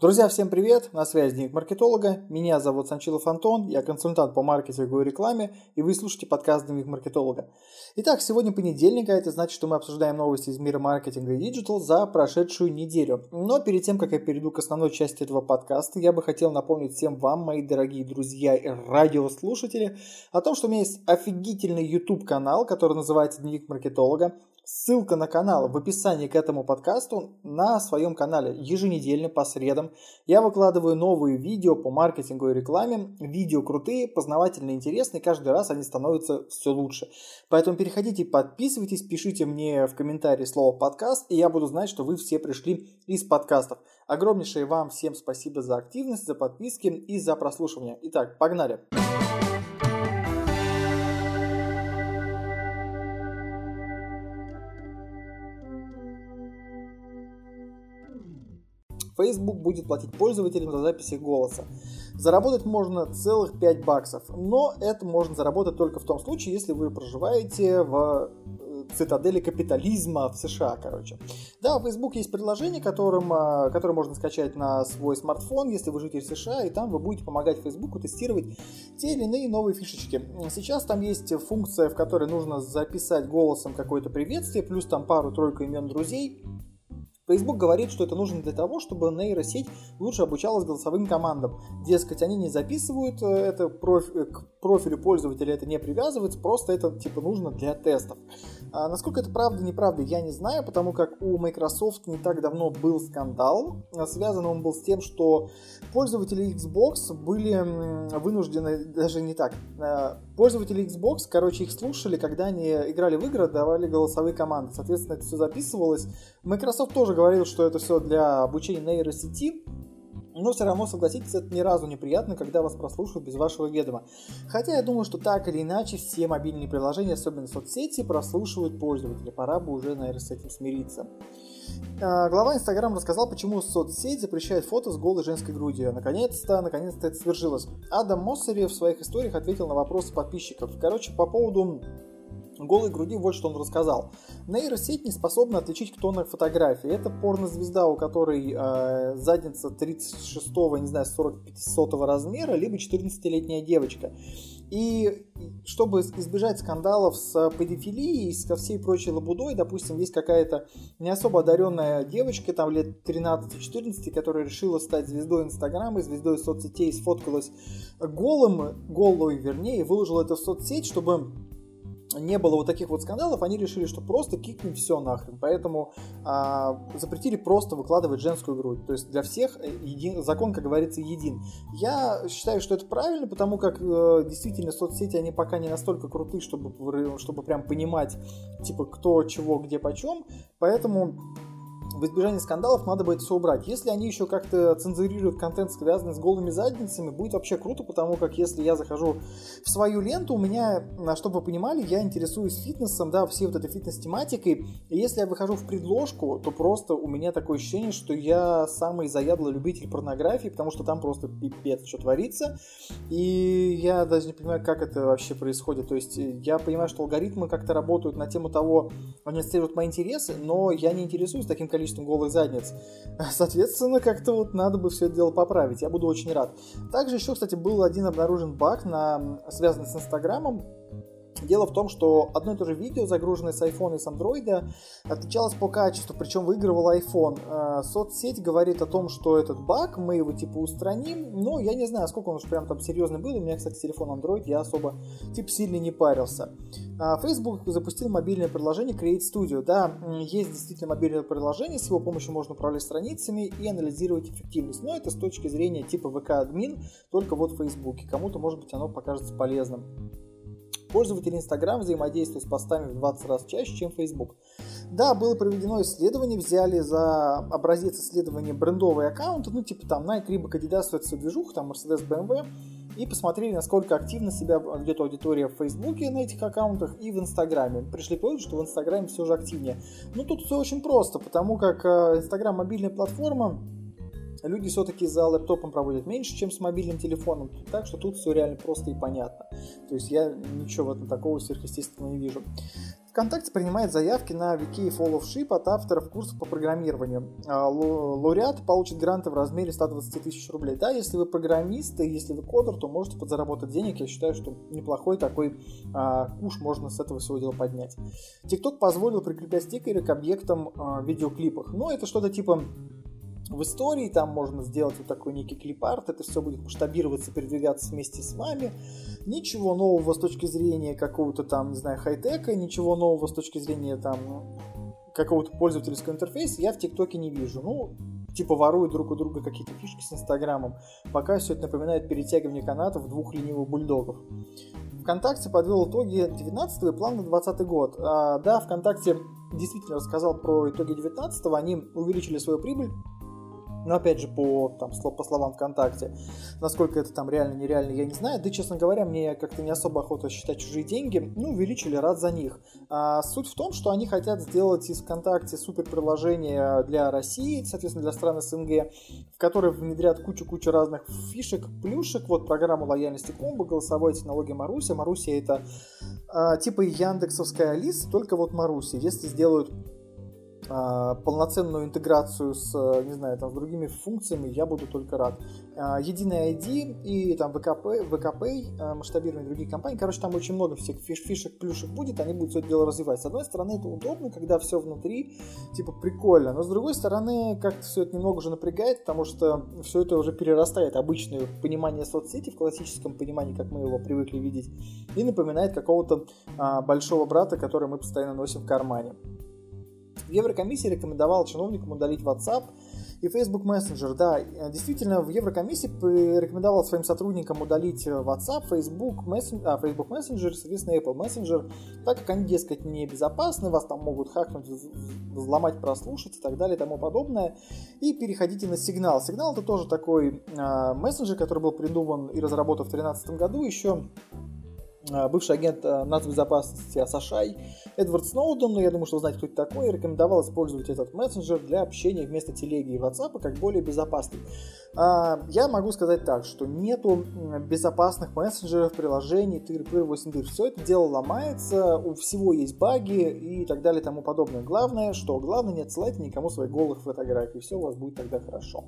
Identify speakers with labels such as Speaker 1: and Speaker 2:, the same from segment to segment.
Speaker 1: Друзья, всем привет! На связи Дневник маркетолога. Меня зовут Санчилов Антон, я консультант по маркетингу и рекламе, и вы слушаете подкаст Дневник маркетолога. Итак, сегодня понедельник, а это значит, что мы обсуждаем новости из мира маркетинга и digital за прошедшую неделю. Но перед тем, как я перейду к основной части этого подкаста, я бы хотел напомнить всем вам, мои дорогие друзья и радиослушатели, о том, что у меня есть офигительный YouTube-канал, который называется Дневник маркетолога. Ссылка на канал в описании к этому подкасту на своем канале еженедельно по средам. Я выкладываю новые видео по маркетингу и рекламе. Видео крутые, познавательные, интересные. Каждый раз они становятся все лучше. Поэтому переходите, подписывайтесь, пишите мне в комментарии слово подкаст, и я буду знать, что вы все пришли из подкастов. Огромнейшее вам всем спасибо за активность, за подписки и за прослушивание. Итак, погнали! Погнали! Facebook будет платить пользователям за записи голоса. Заработать можно целых 5 баксов, но это можно заработать только в том случае, если вы проживаете в э, цитадели капитализма в США, короче. Да, в Facebook есть приложение, которым, а, которое можно скачать на свой смартфон, если вы житель США, и там вы будете помогать Facebook тестировать те или иные новые фишечки. Сейчас там есть функция, в которой нужно записать голосом какое-то приветствие, плюс там пару-тройку имен друзей, Facebook говорит, что это нужно для того, чтобы нейросеть лучше обучалась голосовым командам. Дескать, они не записывают э, это проф... Э, к профилю пользователя, это не привязывается, просто это типа нужно для тестов. А насколько это правда, неправда, я не знаю, потому как у Microsoft не так давно был скандал. Связан он был с тем, что пользователи Xbox были вынуждены, даже не так, э, пользователи Xbox, короче, их слушали, когда они играли в игры, давали голосовые команды. Соответственно, это все записывалось. Microsoft тоже говорил, что это все для обучения нейросети, но все равно, согласитесь, это ни разу неприятно, когда вас прослушивают без вашего ведома. Хотя я думаю, что так или иначе все мобильные приложения, особенно соцсети, прослушивают пользователя. Пора бы уже, наверное, с этим смириться. А, глава Инстаграм рассказал, почему соцсеть запрещает фото с голой женской грудью. Наконец-то, наконец-то это свершилось. Адам Моссери в своих историях ответил на вопросы подписчиков. Короче, по поводу голой груди вот что он рассказал. Нейросеть не способна отличить, кто на фотографии. Это порнозвезда, у которой э, задница 36-го, не знаю, 45-сотого размера, либо 14-летняя девочка. И чтобы избежать скандалов с педофилией, со всей прочей лабудой, допустим, есть какая-то не особо одаренная девочка, там лет 13-14, которая решила стать звездой Инстаграма, звездой соцсетей, сфоткалась голым, голой, вернее, выложила это в соцсеть, чтобы не было вот таких вот скандалов, они решили, что просто кикнем все нахрен. Поэтому а, запретили просто выкладывать женскую грудь. То есть для всех э, един, закон, как говорится, един. Я считаю, что это правильно, потому как э, действительно соцсети, они пока не настолько крутые, чтобы, чтобы прям понимать, типа, кто, чего, где, почем. Поэтому в избежание скандалов надо будет все убрать. Если они еще как-то цензурируют контент, связанный с голыми задницами, будет вообще круто, потому как если я захожу в свою ленту, у меня, чтобы вы понимали, я интересуюсь фитнесом, да, всей вот этой фитнес-тематикой, и если я выхожу в предложку, то просто у меня такое ощущение, что я самый заядлый любитель порнографии, потому что там просто пипец, что творится, и я даже не понимаю, как это вообще происходит, то есть я понимаю, что алгоритмы как-то работают на тему того, они отслеживают мои интересы, но я не интересуюсь таким количеством количеством голых задниц. Соответственно, как-то вот надо бы все это дело поправить. Я буду очень рад. Также еще, кстати, был один обнаружен баг, на, связанный с Инстаграмом. Дело в том, что одно и то же видео, загруженное с iPhone и с Android, отличалось по качеству, причем выигрывал iPhone. Э, соцсеть говорит о том, что этот баг, мы его типа устраним, но я не знаю, сколько он уж прям там серьезный был. У меня, кстати, телефон Android, я особо типа сильно не парился. А, Facebook запустил мобильное приложение Create Studio. Да, есть действительно мобильное приложение, с его помощью можно управлять страницами и анализировать эффективность. Но это с точки зрения типа VK-админ, только вот в Facebook. Кому-то, может быть, оно покажется полезным. Пользователи Instagram взаимодействуют с постами в 20 раз чаще, чем Facebook. Да, было проведено исследование, взяли за образец исследования брендовые аккаунты, ну типа там Nike, Reebok, Adidas, это все движуха, там Mercedes, BMW, и посмотрели, насколько активно себя ведет аудитория в Фейсбуке на этих аккаунтах и в Инстаграме. Пришли к выводу, что в Инстаграме все же активнее. Ну тут все очень просто, потому как э, Инстаграм мобильная платформа, люди все-таки за лэптопом проводят меньше, чем с мобильным телефоном. Так что тут все реально просто и понятно. То есть я ничего в этом такого сверхъестественного не вижу. ВКонтакте принимает заявки на VK Fellowship от авторов курсов по программированию. А, лауреат получит гранты в размере 120 тысяч рублей. Да, если вы программист и если вы кодер, то можете подзаработать денег. Я считаю, что неплохой такой а, куш можно с этого всего дела поднять. TikTok позволил прикреплять стикеры к объектам а, видеоклипах. Но это что-то типа в истории, там можно сделать вот такой некий клип-арт, это все будет масштабироваться, передвигаться вместе с вами. Ничего нового с точки зрения какого-то там, не знаю, хай-тека, ничего нового с точки зрения там какого-то пользовательского интерфейса я в ТикТоке не вижу. Ну, типа воруют друг у друга какие-то фишки с Инстаграмом. Пока все это напоминает перетягивание канатов двух ленивых бульдогов. ВКонтакте подвел итоги 19 и план на 20 год. А, да, ВКонтакте действительно рассказал про итоги 19 они увеличили свою прибыль но опять же, по, там, по словам ВКонтакте, насколько это там реально, нереально, я не знаю. Да, честно говоря, мне как-то не особо охота считать чужие деньги. Ну, увеличили, рад за них. А, суть в том, что они хотят сделать из ВКонтакте супер приложение для России, соответственно, для стран СНГ, в которое внедрят кучу-кучу разных фишек, плюшек. Вот программу лояльности комбо, голосовой технология Маруся. Маруся это а, типа Яндексовская Алиса, только вот Маруся. Если сделают полноценную интеграцию с, не знаю, там, с другими функциями, я буду только рад. А, единый ID и там ВКП, ВКП, а, масштабирование других компаний. Короче, там очень много всех фиш, фишек, плюшек будет, они будут все это дело развивать. С одной стороны, это удобно, когда все внутри, типа, прикольно. Но с другой стороны, как-то все это немного уже напрягает, потому что все это уже перерастает обычное понимание соцсети в классическом понимании, как мы его привыкли видеть, и напоминает какого-то а, большого брата, который мы постоянно носим в кармане. Еврокомиссия рекомендовала чиновникам удалить WhatsApp и Facebook Messenger. Да, действительно, в Еврокомиссии рекомендовала своим сотрудникам удалить WhatsApp, Facebook, Messenger, а, Facebook Messenger, соответственно, Apple Messenger, так как они, дескать, небезопасны, вас там могут хакнуть, взломать, прослушать и так далее и тому подобное. И переходите на Сигнал. Сигнал это тоже такой э, мессенджер, который был придуман и разработан в 2013 году еще Э, бывший агент э, нацбезопасности Асашай Эдвард Сноуден, ну, я думаю, что вы знаете, кто это такой, рекомендовал использовать этот мессенджер для общения вместо телеги и WhatsApp как более безопасный. А, я могу сказать так, что нету безопасных мессенджеров, приложений, тыр-пыр, 8 дыр. Все это дело ломается, у всего есть баги и так далее и тому подобное. Главное, что? Главное, не отсылайте никому свои голых фотографий, все у вас будет тогда хорошо.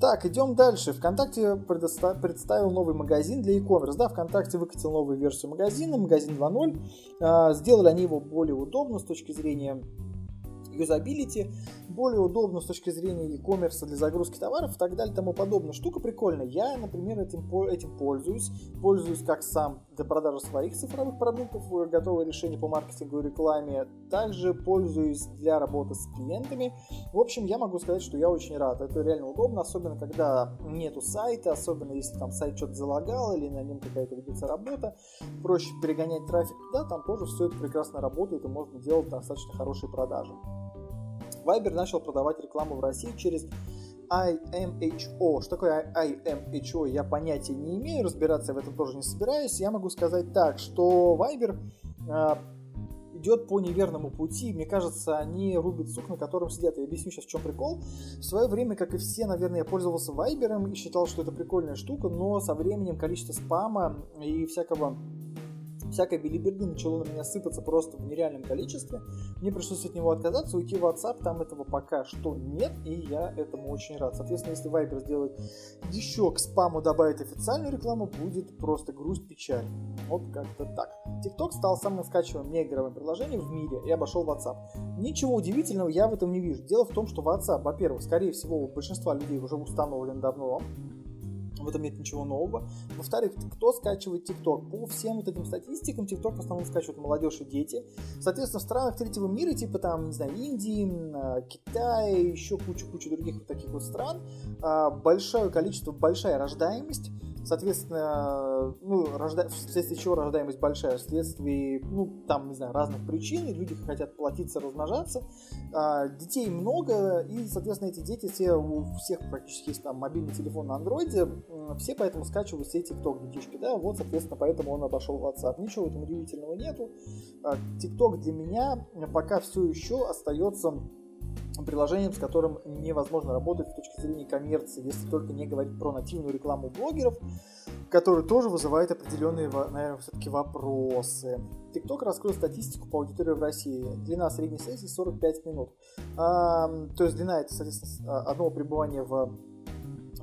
Speaker 1: Так, идем дальше. ВКонтакте представил новый магазин для e-commerce. Да, ВКонтакте выкатил новую версию магазина, магазин 2.0. А, сделали они его более удобно с точки зрения юзабилити, более удобно с точки зрения e-commerce для загрузки товаров и так далее и тому подобное. Штука прикольная. Я, например, этим, этим пользуюсь. Пользуюсь как сам для продажи своих цифровых продуктов, э, готовые решения по маркетингу и рекламе. Также пользуюсь для работы с клиентами. В общем, я могу сказать, что я очень рад. Это реально удобно, особенно когда нету сайта, особенно если там сайт что-то залагал или на нем какая-то ведется работа. Проще перегонять трафик туда, там тоже все это прекрасно работает и можно делать достаточно хорошие продажи. Viber начал продавать рекламу в России через IMHO. Что такое IMHO, я понятия не имею, разбираться в этом тоже не собираюсь. Я могу сказать так, что Viber э, идет по неверному пути. Мне кажется, они рубят сук, на котором сидят. Я объясню сейчас, в чем прикол. В свое время, как и все, наверное, я пользовался Viber и считал, что это прикольная штука, но со временем количество спама и всякого всякой билиберды начало на меня сыпаться просто в нереальном количестве. Мне пришлось от него отказаться, уйти в WhatsApp, там этого пока что нет, и я этому очень рад. Соответственно, если Viber сделает еще к спаму добавить официальную рекламу, будет просто грусть, печаль. Вот как-то так. TikTok стал самым скачиваемым неигровым приложением в мире и обошел WhatsApp. Ничего удивительного я в этом не вижу. Дело в том, что WhatsApp, во-первых, скорее всего, у большинства людей уже установлен давно, в этом нет ничего нового. Во-вторых, кто скачивает ТикТок? По всем вот этим статистикам ТикТок в основном скачивают молодежь и дети. Соответственно, в странах третьего мира, типа там, не знаю, Индии, а, Китая, еще куча-куча других вот таких вот стран, а, большое количество, большая рождаемость, Соответственно, ну, рожда... вследствие чего рождаемость большая? Вследствие, ну, там, не знаю, разных причин. Люди хотят платиться, размножаться. А, детей много, и, соответственно, эти дети, все, у всех практически есть там мобильный телефон на андроиде, все поэтому скачивают все TikTok детишки, да, вот, соответственно, поэтому он обошел WhatsApp. Ничего этом удивительного нету. А, TikTok для меня пока все еще остается приложением, с которым невозможно работать с точки зрения коммерции, если только не говорить про нативную рекламу блогеров, который тоже вызывает определенные, наверное, все-таки вопросы. TikTok раскрыл статистику по аудитории в России. Длина средней сессии 45 минут. А, то есть длина это, соответственно, одного пребывания в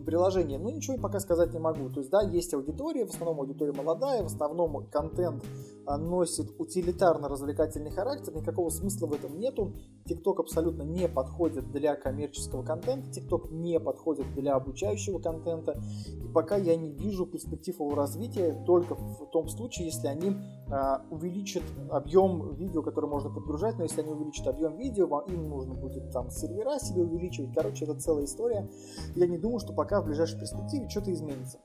Speaker 1: приложение, ну ничего пока сказать не могу. То есть, да, есть аудитория, в основном аудитория молодая, в основном контент а, носит утилитарно-развлекательный характер, никакого смысла в этом нету. TikTok абсолютно не подходит для коммерческого контента, TikTok не подходит для обучающего контента, и пока я не вижу перспектив его развития только в том случае, если они а, увеличат объем видео, который можно подгружать, но если они увеличат объем видео, им нужно будет там сервера себе увеличивать, короче, это целая история. Я не думаю, что пока в ближайшей перспективе что-то изменится.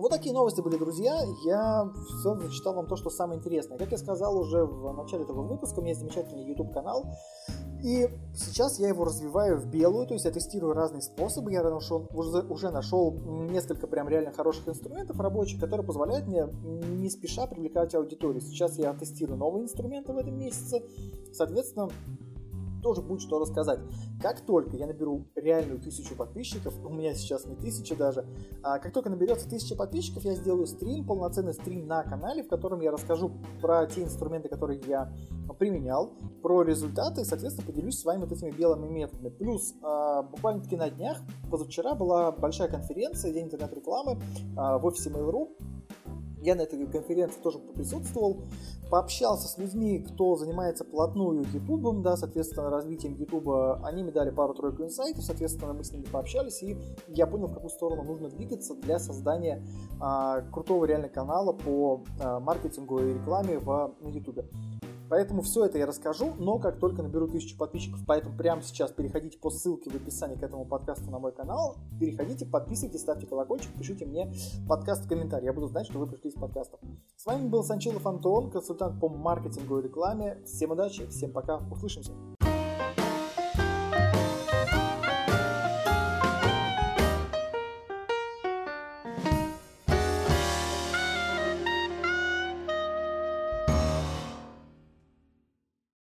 Speaker 1: Вот такие новости были, друзья. Я все зачитал вам то, что самое интересное. Как я сказал уже в начале этого выпуска, у меня есть замечательный YouTube-канал. И сейчас я его развиваю в белую, то есть я тестирую разные способы. Я нашел, уже, уже нашел несколько прям реально хороших инструментов рабочих, которые позволяют мне не спеша привлекать аудиторию. Сейчас я тестирую новые инструменты в этом месяце. Соответственно, тоже будет что рассказать. Как только я наберу реальную тысячу подписчиков, у меня сейчас не тысяча даже, а как только наберется тысяча подписчиков, я сделаю стрим, полноценный стрим на канале, в котором я расскажу про те инструменты, которые я применял, про результаты и, соответственно, поделюсь с вами вот этими белыми методами. Плюс, а, буквально-таки на днях, позавчера была большая конференция, день интернет-рекламы а, в офисе Mail.ru, я на этой конференции тоже присутствовал, пообщался с людьми, кто занимается плотную ютубом, да, соответственно, развитием ютуба. Они мне дали пару-тройку инсайтов, соответственно, мы с ними пообщались, и я понял, в какую сторону нужно двигаться для создания а, крутого реально канала по а, маркетингу и рекламе в, на ютубе. Поэтому все это я расскажу, но как только наберу тысячу подписчиков, поэтому прямо сейчас переходите по ссылке в описании к этому подкасту на мой канал, переходите, подписывайтесь, ставьте колокольчик, пишите мне подкаст в комментарии, я буду знать, что вы пришли с подкастом. С вами был Санчилов Антон, консультант по маркетингу и рекламе. Всем удачи, всем пока, услышимся.